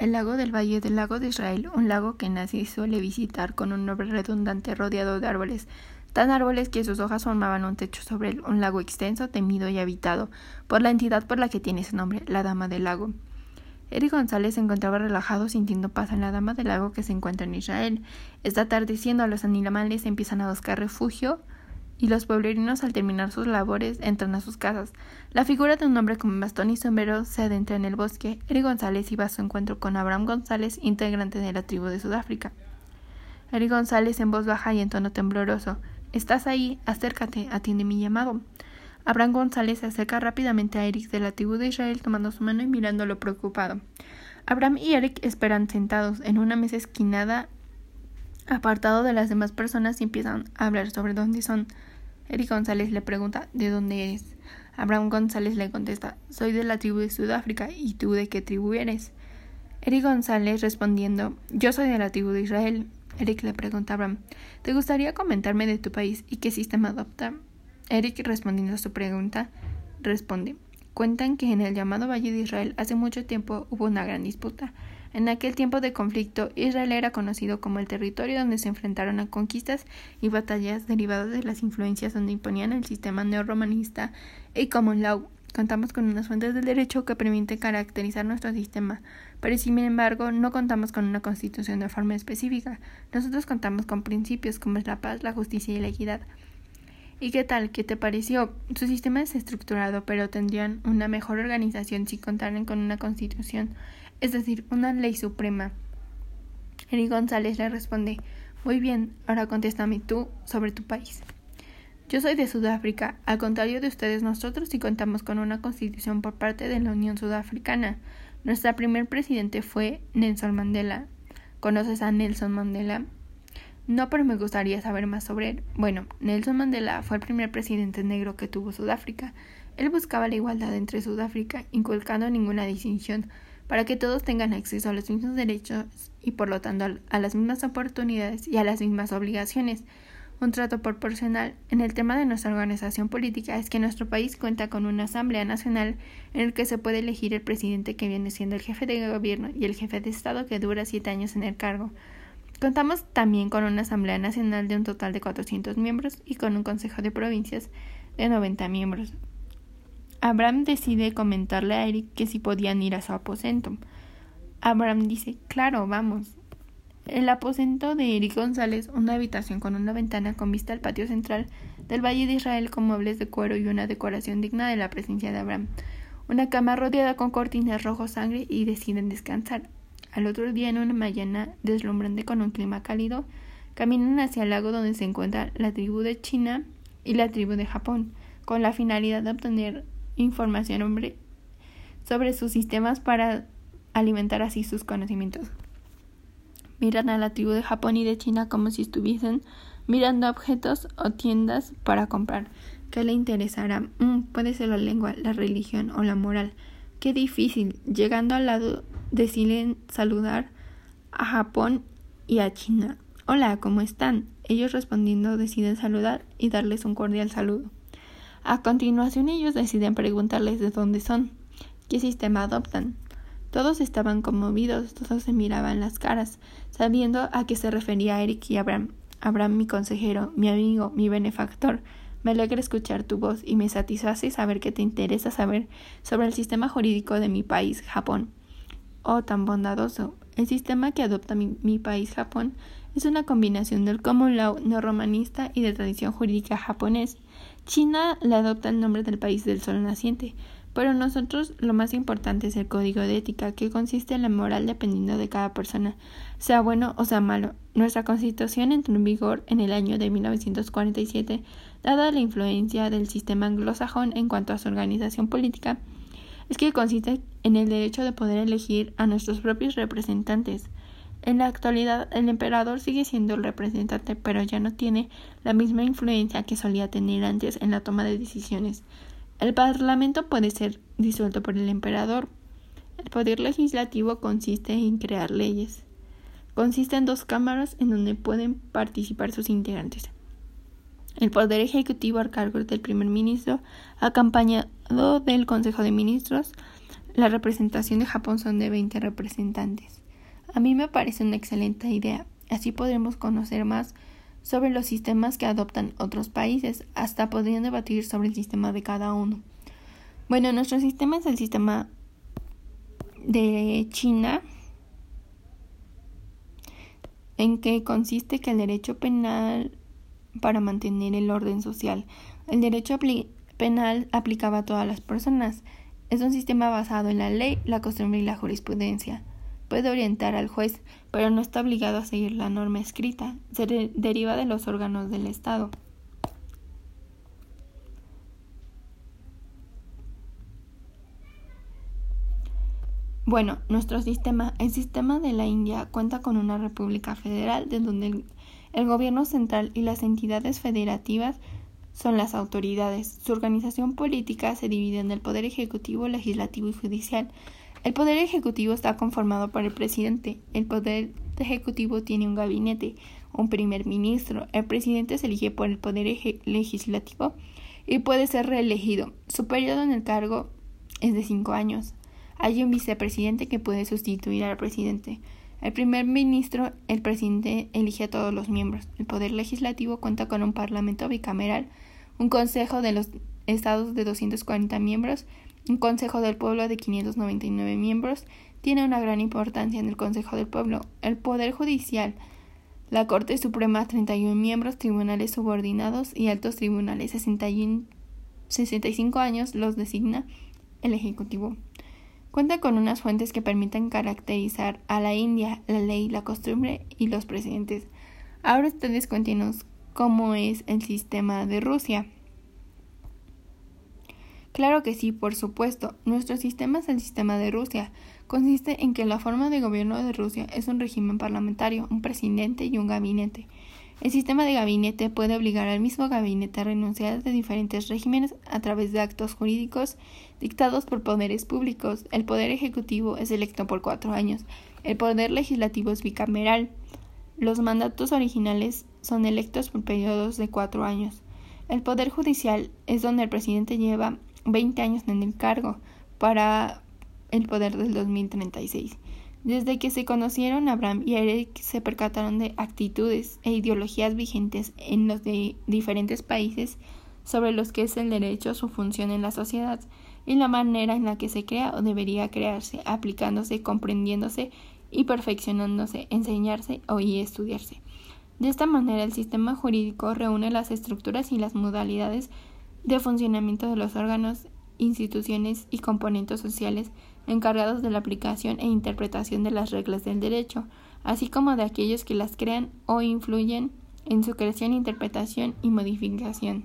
El lago del Valle del Lago de Israel, un lago que nace suele visitar con un nombre redundante rodeado de árboles, tan árboles que sus hojas formaban un techo sobre él, un lago extenso, temido y habitado por la entidad por la que tiene ese nombre, la Dama del Lago. Eric González se encontraba relajado sintiendo paz en la Dama del Lago que se encuentra en Israel. Está atardeciendo, los animales empiezan a buscar refugio y los pueblerinos al terminar sus labores entran a sus casas. La figura de un hombre con bastón y sombrero se adentra en el bosque. Eric González iba a su encuentro con Abraham González, integrante de la tribu de Sudáfrica. Eric González en voz baja y en tono tembloroso. Estás ahí, acércate, atiende mi llamado. Abraham González se acerca rápidamente a Eric de la tribu de Israel tomando su mano y mirándolo preocupado. Abraham y Eric esperan sentados en una mesa esquinada apartado de las demás personas y empiezan a hablar sobre dónde son. Eric González le pregunta ¿De dónde eres? Abraham González le contesta Soy de la tribu de Sudáfrica. ¿Y tú de qué tribu eres? Eric González respondiendo Yo soy de la tribu de Israel. Eric le pregunta a Abraham ¿Te gustaría comentarme de tu país y qué sistema adopta? Eric respondiendo a su pregunta responde Cuentan que en el llamado Valle de Israel hace mucho tiempo hubo una gran disputa. En aquel tiempo de conflicto, Israel era conocido como el territorio donde se enfrentaron a conquistas y batallas derivadas de las influencias donde imponían el sistema neorromanista y common law. Contamos con unas fuentes del derecho que permiten caracterizar nuestro sistema, pero sin embargo no contamos con una constitución de forma específica. Nosotros contamos con principios como es la paz, la justicia y la equidad. ¿Y qué tal? ¿Qué te pareció? Su sistema es estructurado, pero tendrían una mejor organización si contaran con una constitución es decir, una ley suprema. Eric González le responde Muy bien, ahora contéstame tú sobre tu país. Yo soy de Sudáfrica. Al contrario de ustedes, nosotros sí contamos con una constitución por parte de la Unión Sudafricana. Nuestra primer presidente fue Nelson Mandela. ¿Conoces a Nelson Mandela? No, pero me gustaría saber más sobre él. Bueno, Nelson Mandela fue el primer presidente negro que tuvo Sudáfrica. Él buscaba la igualdad entre Sudáfrica, inculcando ninguna distinción para que todos tengan acceso a los mismos derechos y por lo tanto a las mismas oportunidades y a las mismas obligaciones. Un trato proporcional en el tema de nuestra organización política es que nuestro país cuenta con una Asamblea Nacional en el que se puede elegir el presidente que viene siendo el jefe de gobierno y el jefe de Estado que dura siete años en el cargo. Contamos también con una Asamblea Nacional de un total de 400 miembros y con un Consejo de Provincias de 90 miembros. Abraham decide comentarle a Eric que si podían ir a su aposento. Abraham dice, claro, vamos. El aposento de Eric González, una habitación con una ventana con vista al patio central del Valle de Israel con muebles de cuero y una decoración digna de la presencia de Abraham. Una cama rodeada con cortinas rojo sangre y deciden descansar. Al otro día, en una mañana deslumbrante con un clima cálido, caminan hacia el lago donde se encuentra la tribu de China y la tribu de Japón, con la finalidad de obtener información sobre sus sistemas para alimentar así sus conocimientos. Miran a la tribu de Japón y de China como si estuviesen mirando objetos o tiendas para comprar. ¿Qué le interesará? Mm, puede ser la lengua, la religión o la moral. Qué difícil. Llegando al lado, deciden saludar a Japón y a China. Hola, ¿cómo están? Ellos respondiendo deciden saludar y darles un cordial saludo. A continuación ellos deciden preguntarles de dónde son, qué sistema adoptan. Todos estaban conmovidos, todos se miraban las caras, sabiendo a qué se refería Eric y Abraham. Abraham, mi consejero, mi amigo, mi benefactor. Me alegra escuchar tu voz y me satisface saber que te interesa saber sobre el sistema jurídico de mi país, Japón. Oh, tan bondadoso. El sistema que adopta mi, mi país, Japón, es una combinación del common law neorromanista y de tradición jurídica japonés. China le adopta el nombre del país del sol naciente, pero nosotros lo más importante es el código de ética, que consiste en la moral dependiendo de cada persona, sea bueno o sea malo. Nuestra constitución entró en vigor en el año de 1947, dada la influencia del sistema anglosajón en cuanto a su organización política, es que consiste en el derecho de poder elegir a nuestros propios representantes. En la actualidad, el emperador sigue siendo el representante, pero ya no tiene la misma influencia que solía tener antes en la toma de decisiones. El Parlamento puede ser disuelto por el emperador. El poder legislativo consiste en crear leyes. Consiste en dos cámaras en donde pueden participar sus integrantes. El poder ejecutivo a cargo del primer ministro, acompañado del Consejo de Ministros, la representación de Japón son de 20 representantes. A mí me parece una excelente idea. Así podremos conocer más sobre los sistemas que adoptan otros países, hasta podrían debatir sobre el sistema de cada uno. Bueno, nuestro sistema es el sistema de China, en que consiste que el derecho penal para mantener el orden social. El derecho penal aplicaba a todas las personas. Es un sistema basado en la ley, la costumbre y la jurisprudencia. Puede orientar al juez, pero no está obligado a seguir la norma escrita. Se deriva de los órganos del Estado. Bueno, nuestro sistema, el sistema de la India, cuenta con una república federal de donde el, gobierno central y las entidades federativas son las autoridades. Su organización política se divide en el poder ejecutivo, legislativo y judicial. El poder ejecutivo está conformado por el presidente. El poder ejecutivo tiene un gabinete, un primer ministro. El presidente se elige por el poder legislativo y puede ser reelegido. Su periodo en el cargo es de cinco años. Hay un vicepresidente que puede sustituir al presidente. El primer ministro, el presidente, elige a todos los miembros. El poder legislativo cuenta con un parlamento bicameral, un consejo de los estados de 240 miembros, un consejo del pueblo de 599 miembros. Tiene una gran importancia en el consejo del pueblo. El poder judicial, la Corte Suprema, 31 miembros, tribunales subordinados y altos tribunales, 65 años los designa el Ejecutivo. Cuenta con unas fuentes que permiten caracterizar a la India, la ley, la costumbre y los presidentes. Ahora ustedes cuéntenos cómo es el sistema de Rusia. Claro que sí, por supuesto. Nuestro sistema es el sistema de Rusia. Consiste en que la forma de gobierno de Rusia es un régimen parlamentario, un presidente y un gabinete. El sistema de gabinete puede obligar al mismo gabinete a renunciar de diferentes regímenes a través de actos jurídicos dictados por poderes públicos. El poder ejecutivo es electo por cuatro años. El poder legislativo es bicameral. Los mandatos originales son electos por periodos de cuatro años. El poder judicial es donde el presidente lleva 20 años en el cargo para el poder del 2036. Desde que se conocieron, Abraham y Eric se percataron de actitudes e ideologías vigentes en los diferentes países sobre los que es el derecho, su función en la sociedad y la manera en la que se crea o debería crearse, aplicándose, comprendiéndose y perfeccionándose, enseñarse o y estudiarse. De esta manera, el sistema jurídico reúne las estructuras y las modalidades de funcionamiento de los órganos, instituciones y componentes sociales encargados de la aplicación e interpretación de las reglas del derecho, así como de aquellos que las crean o influyen en su creación, interpretación y modificación.